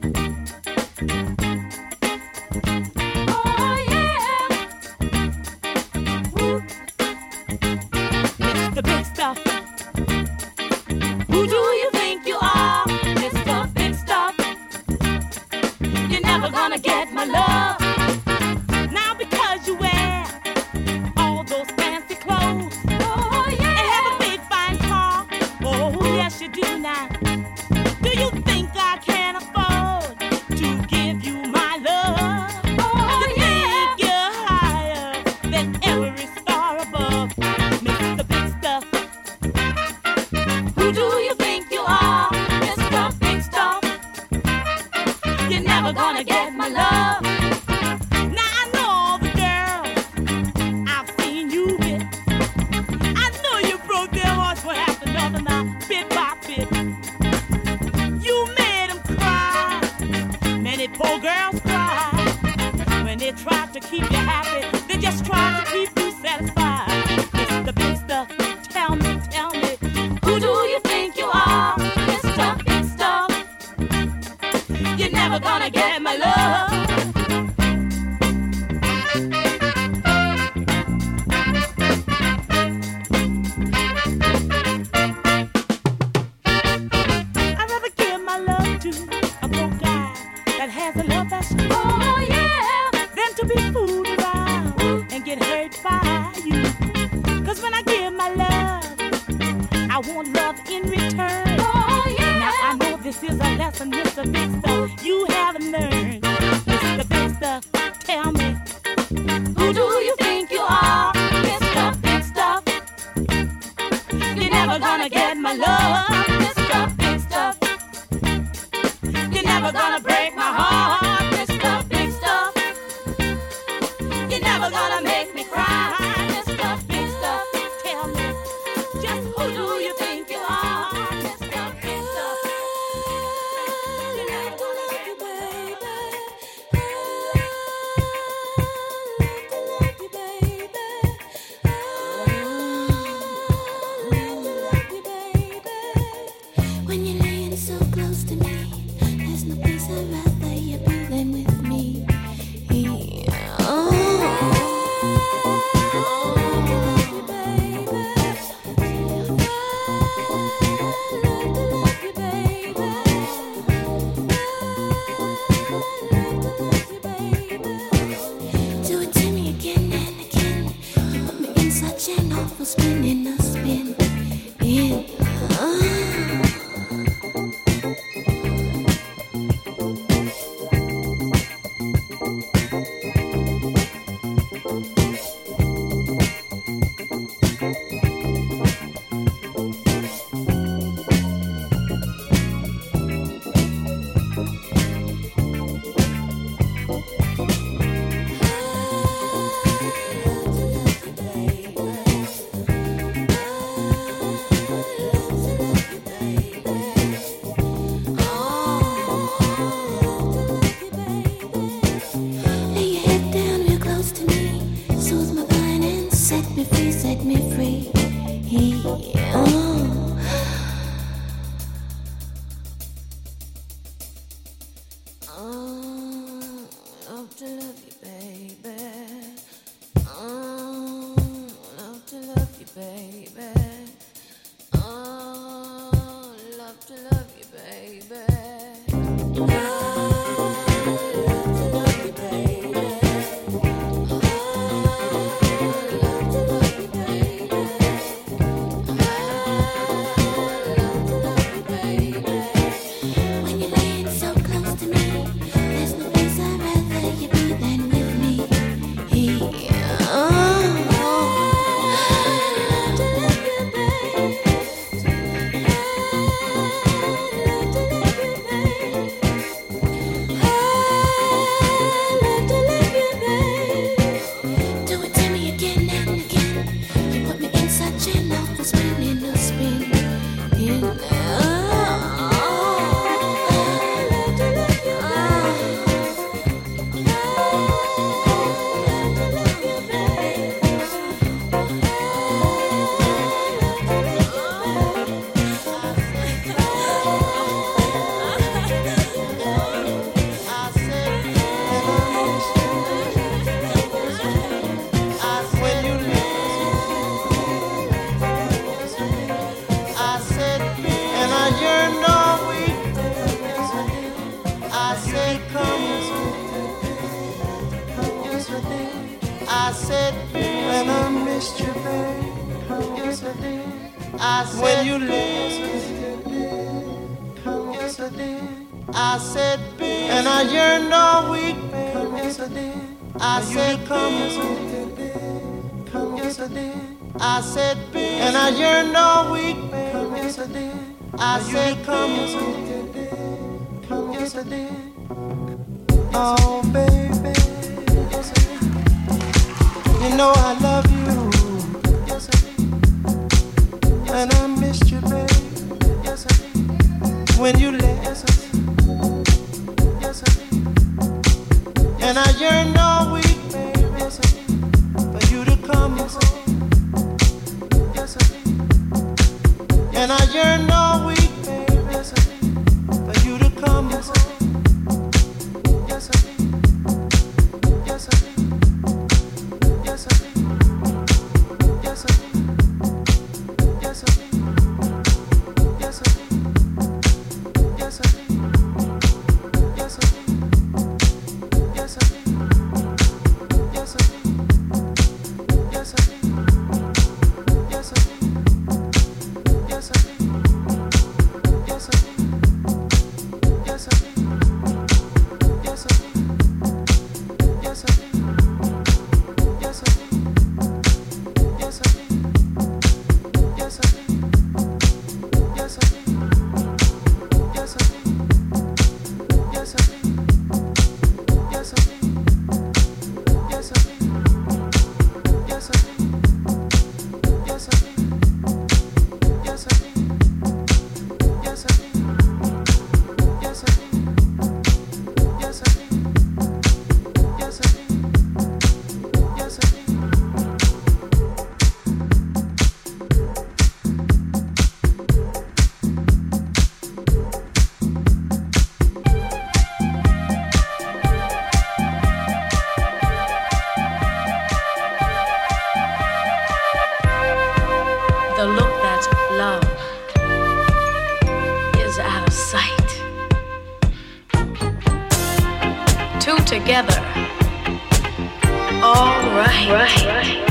spinning a spin in. baby. Oh, love to love you, baby. And I yearned all week, together. All right. right.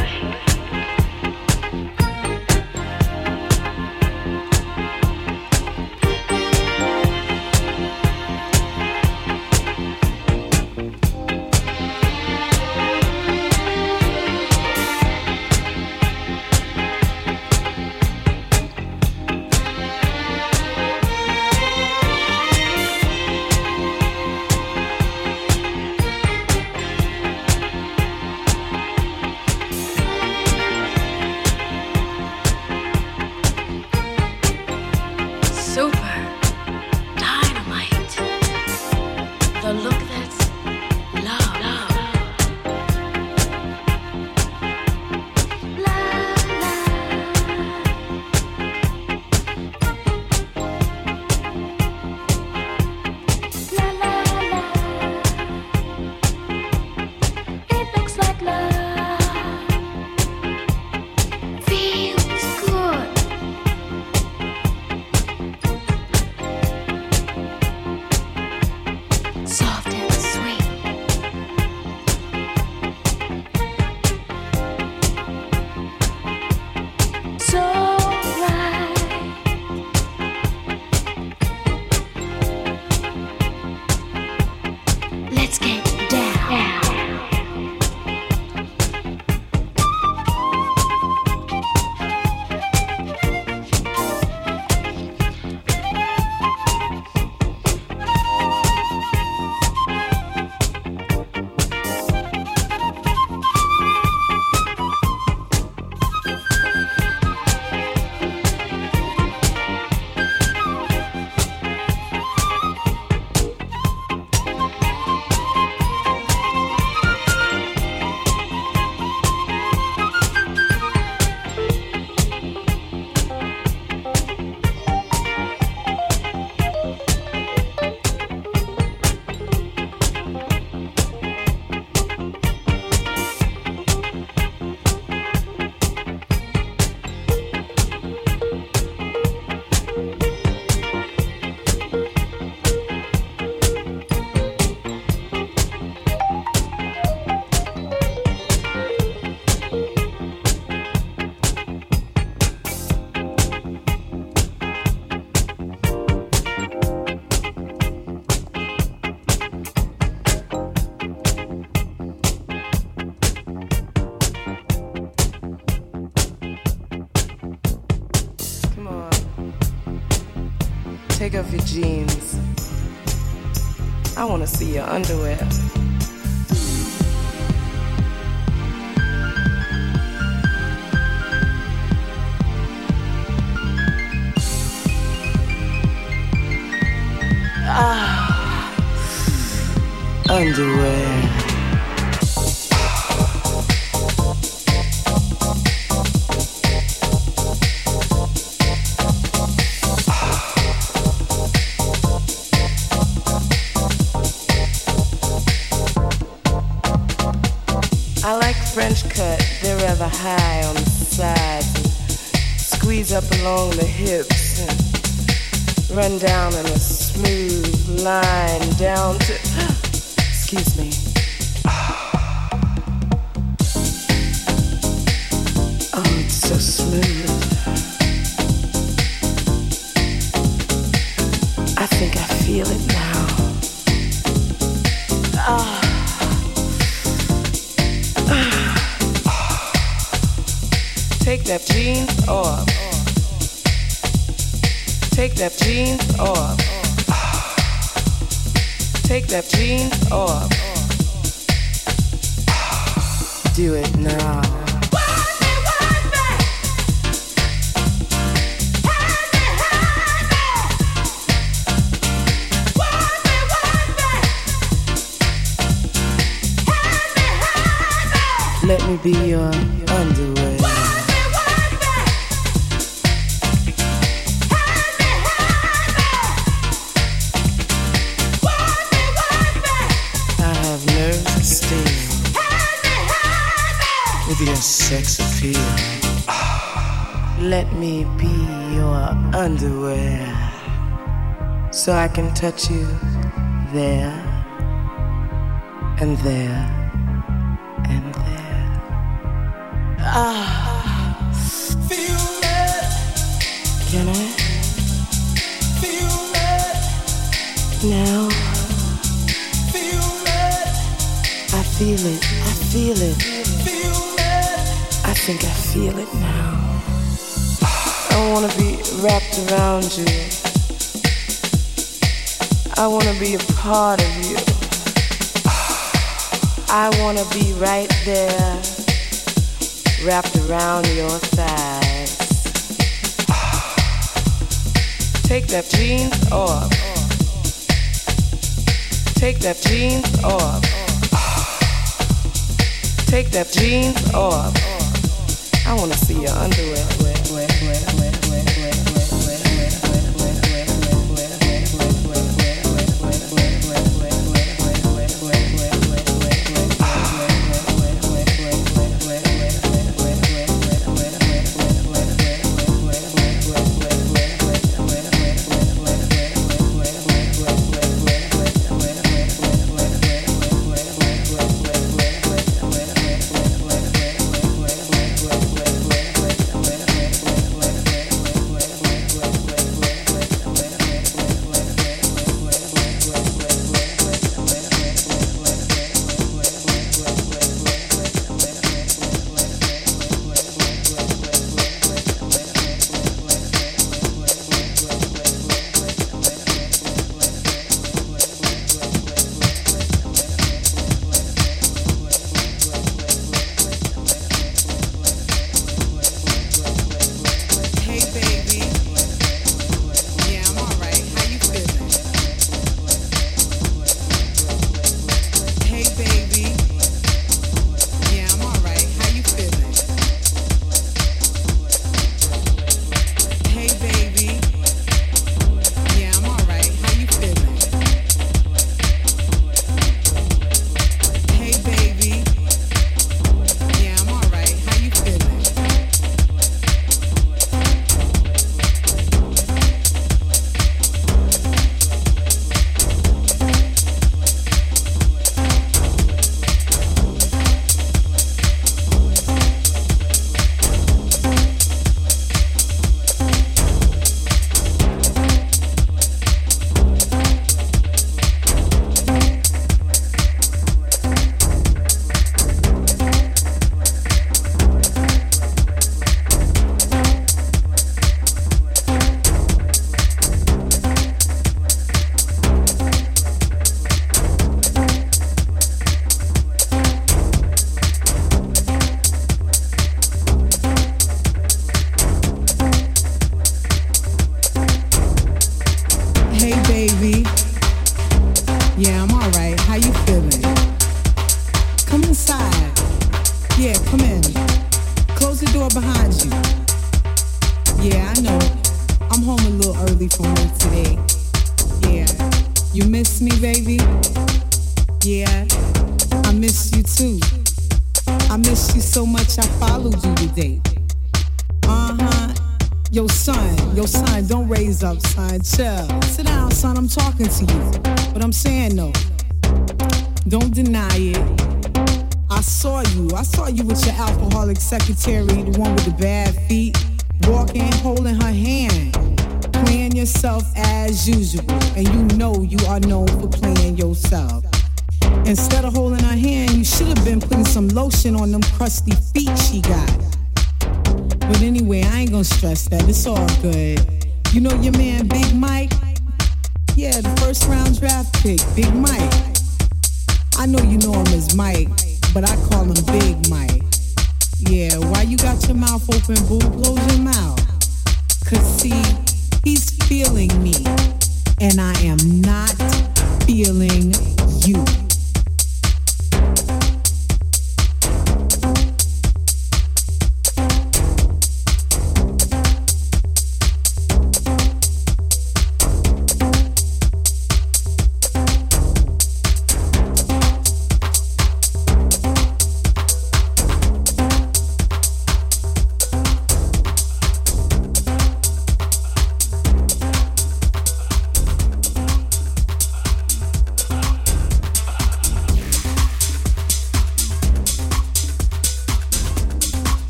Underwear. That jeans off. Take that jeans off. Take that jeans off. Do it now. Let me be your Let me be your underwear so I can touch you there and there and there. Ah, feel it. Can I? Feel it. Now. Feel it. I feel it. I feel it I think I feel it now. I wanna be wrapped around you. I wanna be a part of you. I wanna be right there, wrapped around your thighs. Take that jeans off. Take that jeans off. Take that jeans off. I wanna see your underwear.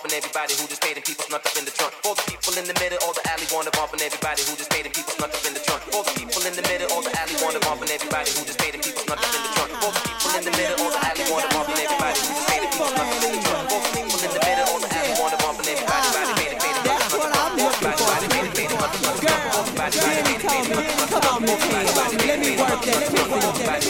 off on everybody who just paid and people snuck up in the trunk. All the people in the middle, all the alley wanna bump on everybody who just paid and people snuck up in the trunk. All the people in the middle, all the alley wanna bump on everybody who just paid and people snuck up in the trunk. All the people in the middle, all the alley wanna bump on everybody who just paid and people snuck up in the trunk. All the people in the middle, all the alley wanna bump on everybody. That's what I'm looking for. Girl, girl, come on, come on, let me work that, let me work that.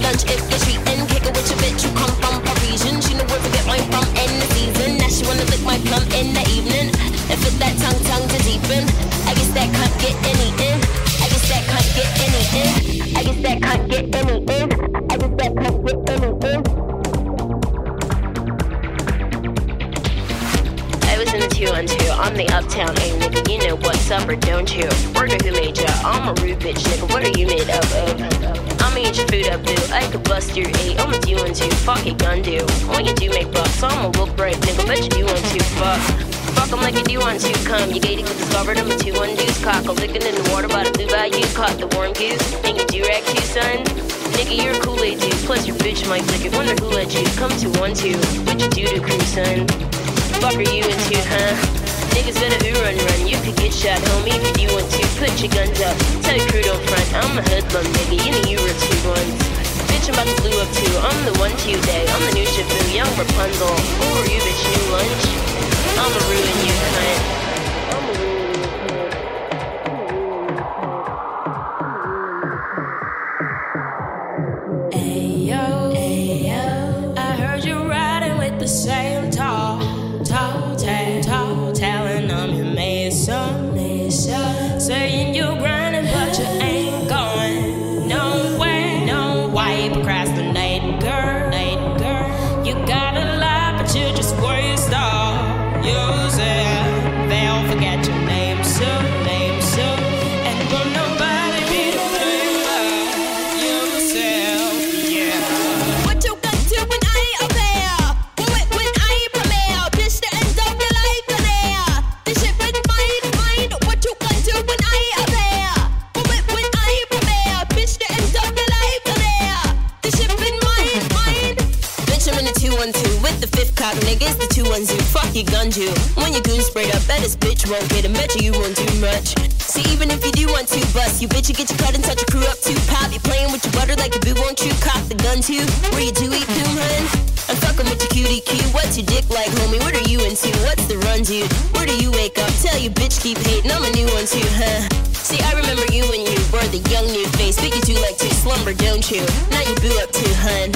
Lunch if you're treating. Kick it with your bitch who come from Parisian. She know where to get mine from in the season. Now she wanna lick my plum in the evening and fit that tongue tongue to deepen. I guess that can't get any in. I guess that can't get any in. I guess that can't get any in. I guess that can't get any in. I was in the two on two. I'm the uptown A nigga. You know what's up or don't you? Word who made ya? I'm a rude bitch nigga. What are you made up of? I'ma eat your food up, boo. I could bust your eight. I'm a do one two. Fuck it, gun do. When you do make bucks, I'ma look bright nigga. Bet you do want to. Fuck. Fuck 'em like you do want to come. You gated cause discovered I'm a two one deuce cock. A in the water by the blue bayou. Caught the warm goose. And you do rag too, son. Nigga, you're a Kool-Aid dude. Plus your bitch might lick it. Wonder who let you come to one two. What you do to crew, son? Fuck are you into, huh? Niggas better ooh run run. You could get shot, homie, if you want to. Put your guns up. Tell your crew don't front. I'm a hoodlum, nigga. You know you were two ones. Bitch, I'm about to blue up too. I'm the one to day. I'm the new Shifu, young Rapunzel. Who are you, bitch? New lunch? I'ma ruin you, cunt. Niggas. The 210. Fuck your gun, you. When your goon sprayed up, bet this bitch won't get a Bet you you won't do much. See, even if you do want to bust, you bitch, you get your cut and touch your crew up too. Pop, you playing with your butter like a boo, won't you? Cock the gun too. Where you do eat doom, hun? I'm fucking with your cutie cue. What's your dick like, homie? What are you into? What's the run, dude? Where do you wake up? Tell you bitch keep hating. I'm a new one too, huh? See, I remember you when you were the young new face. But you do like to slumber, don't you? Now you boo up too, hun.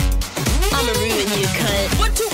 I'ma ruin you, cunt. What you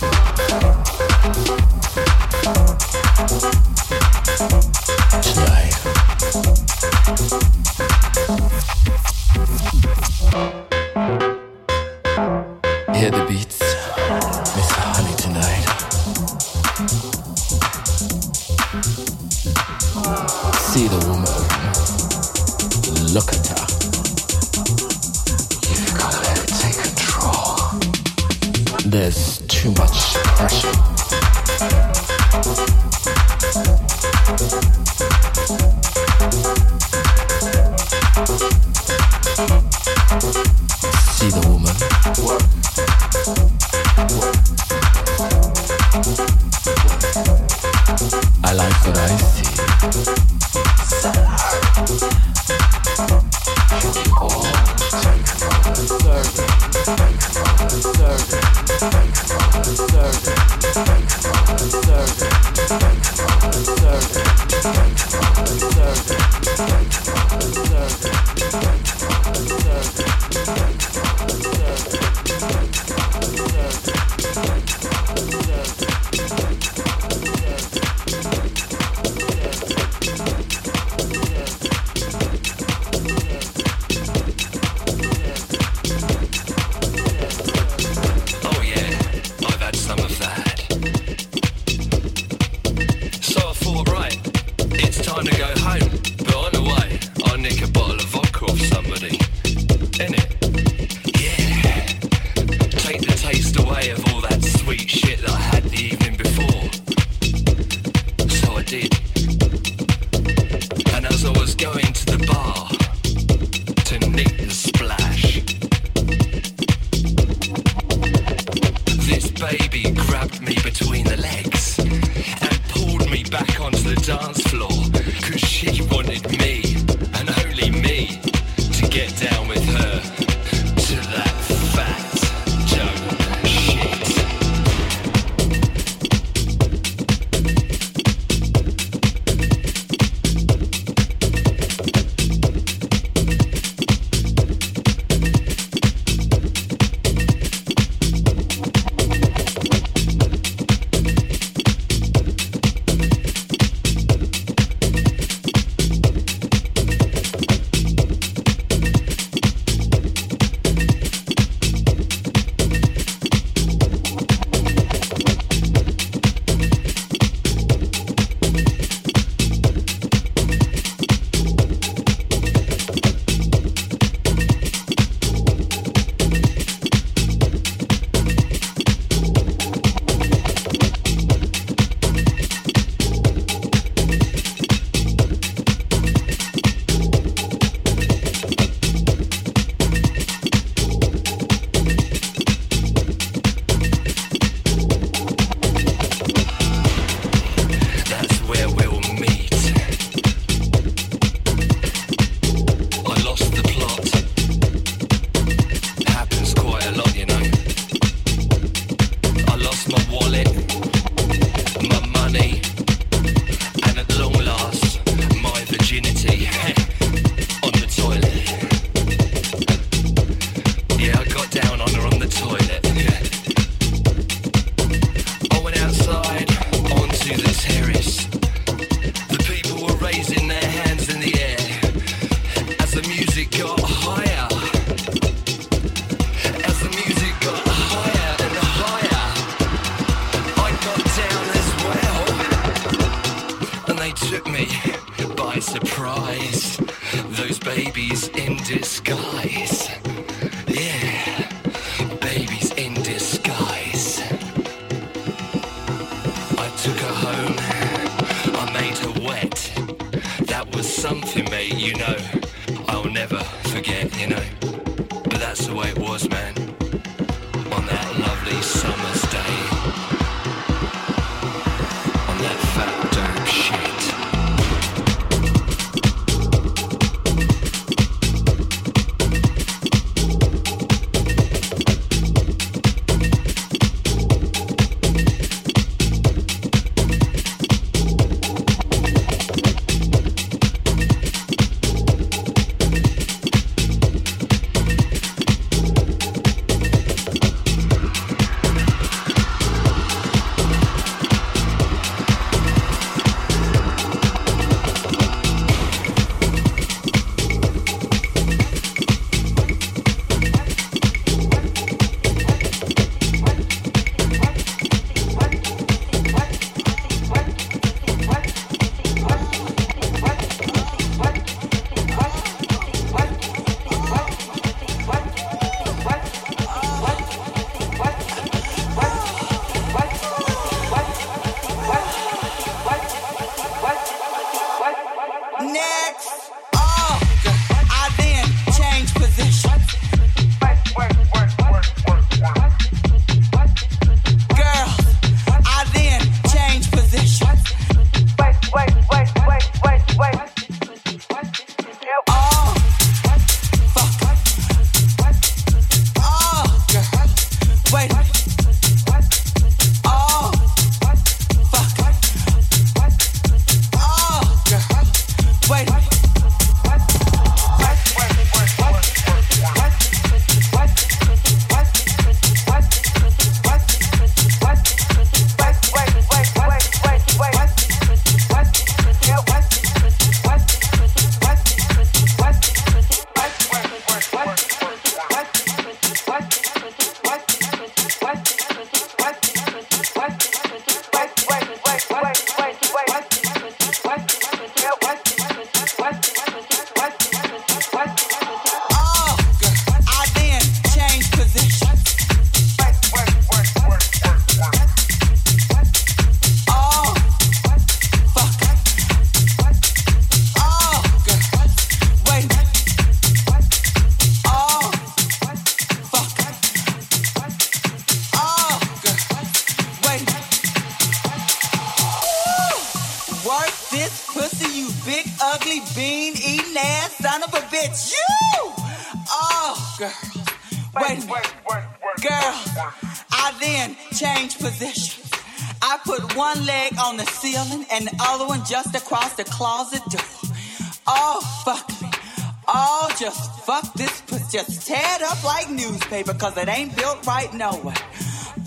newspaper because it ain't built right nowhere.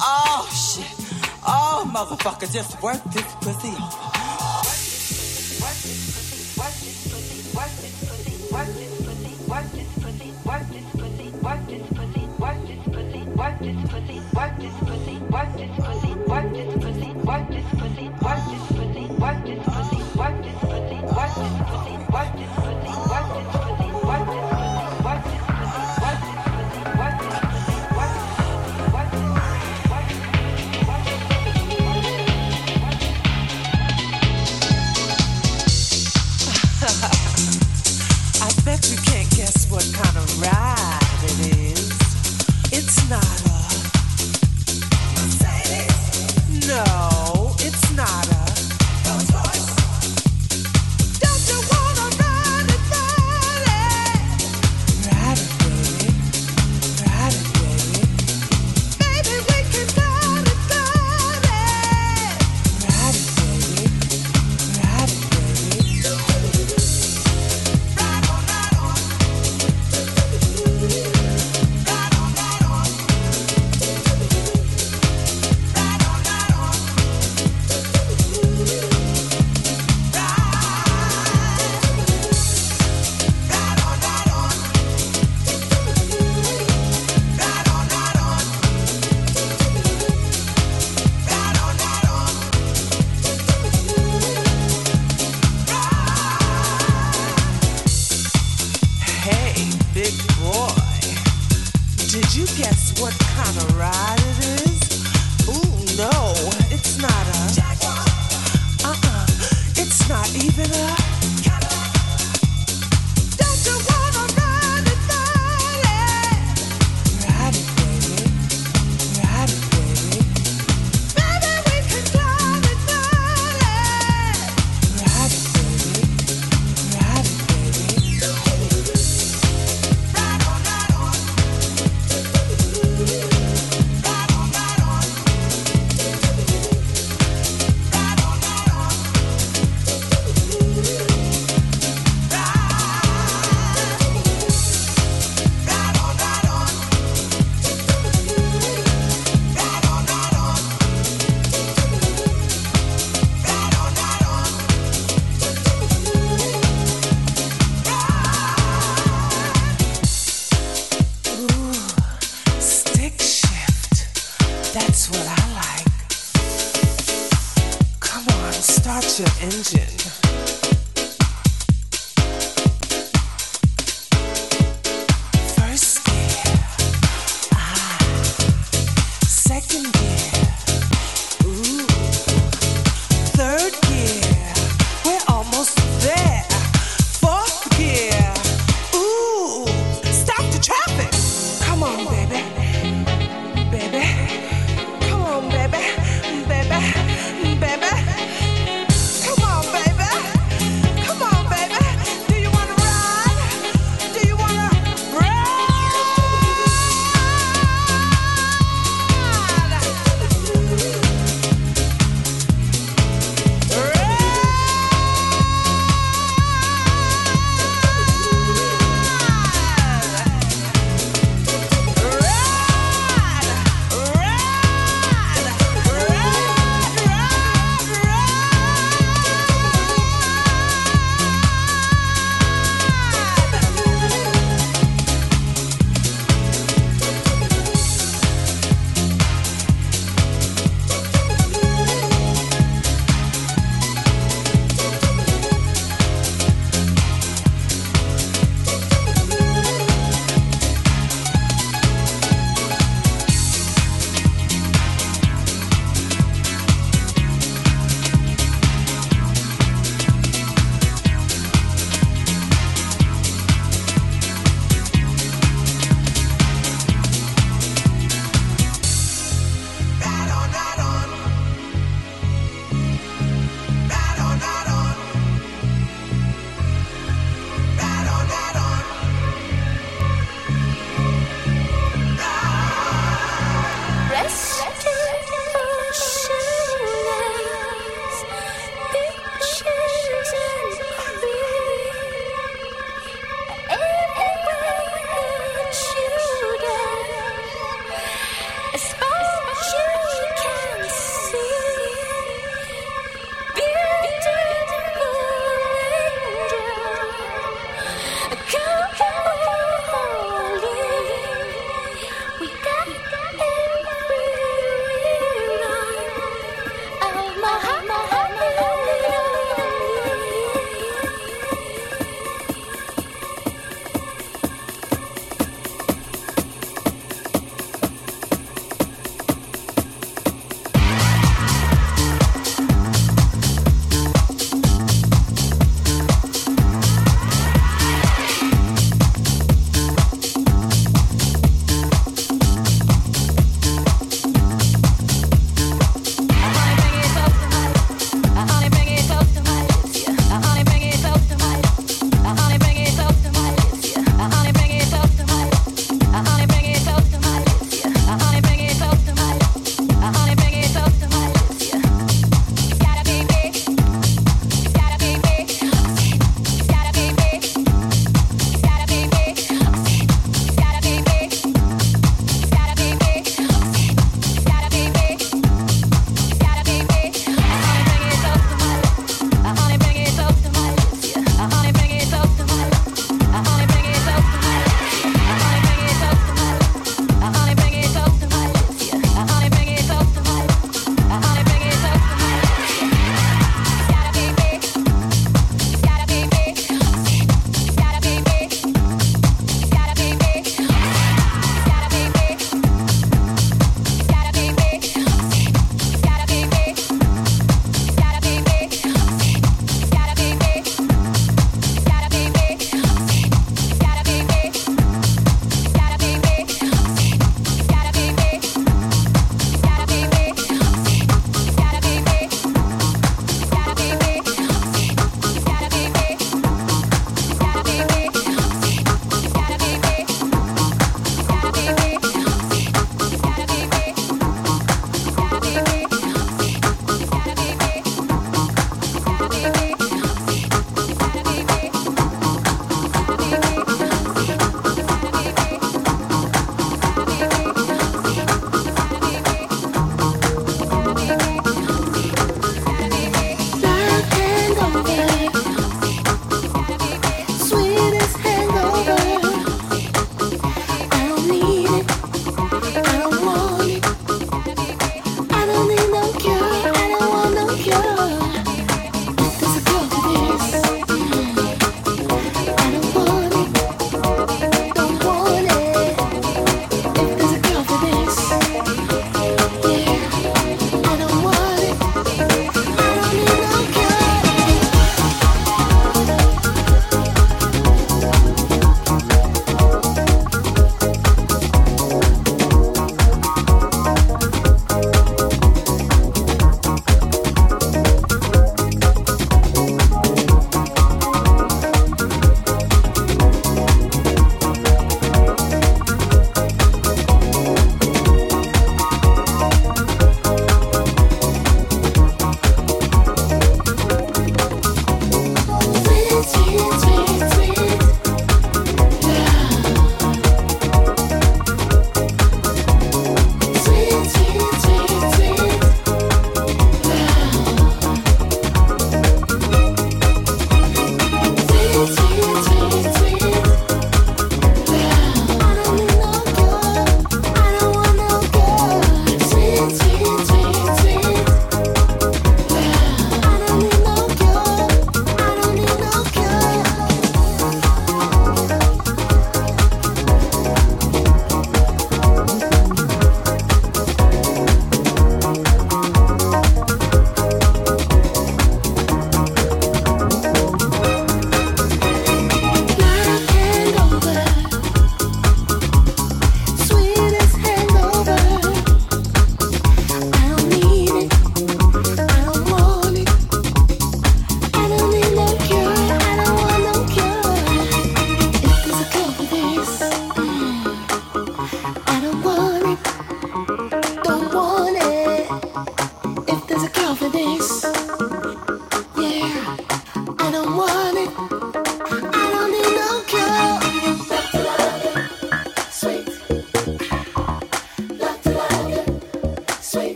Oh, shit. Oh, motherfucker, just work this pussy over. I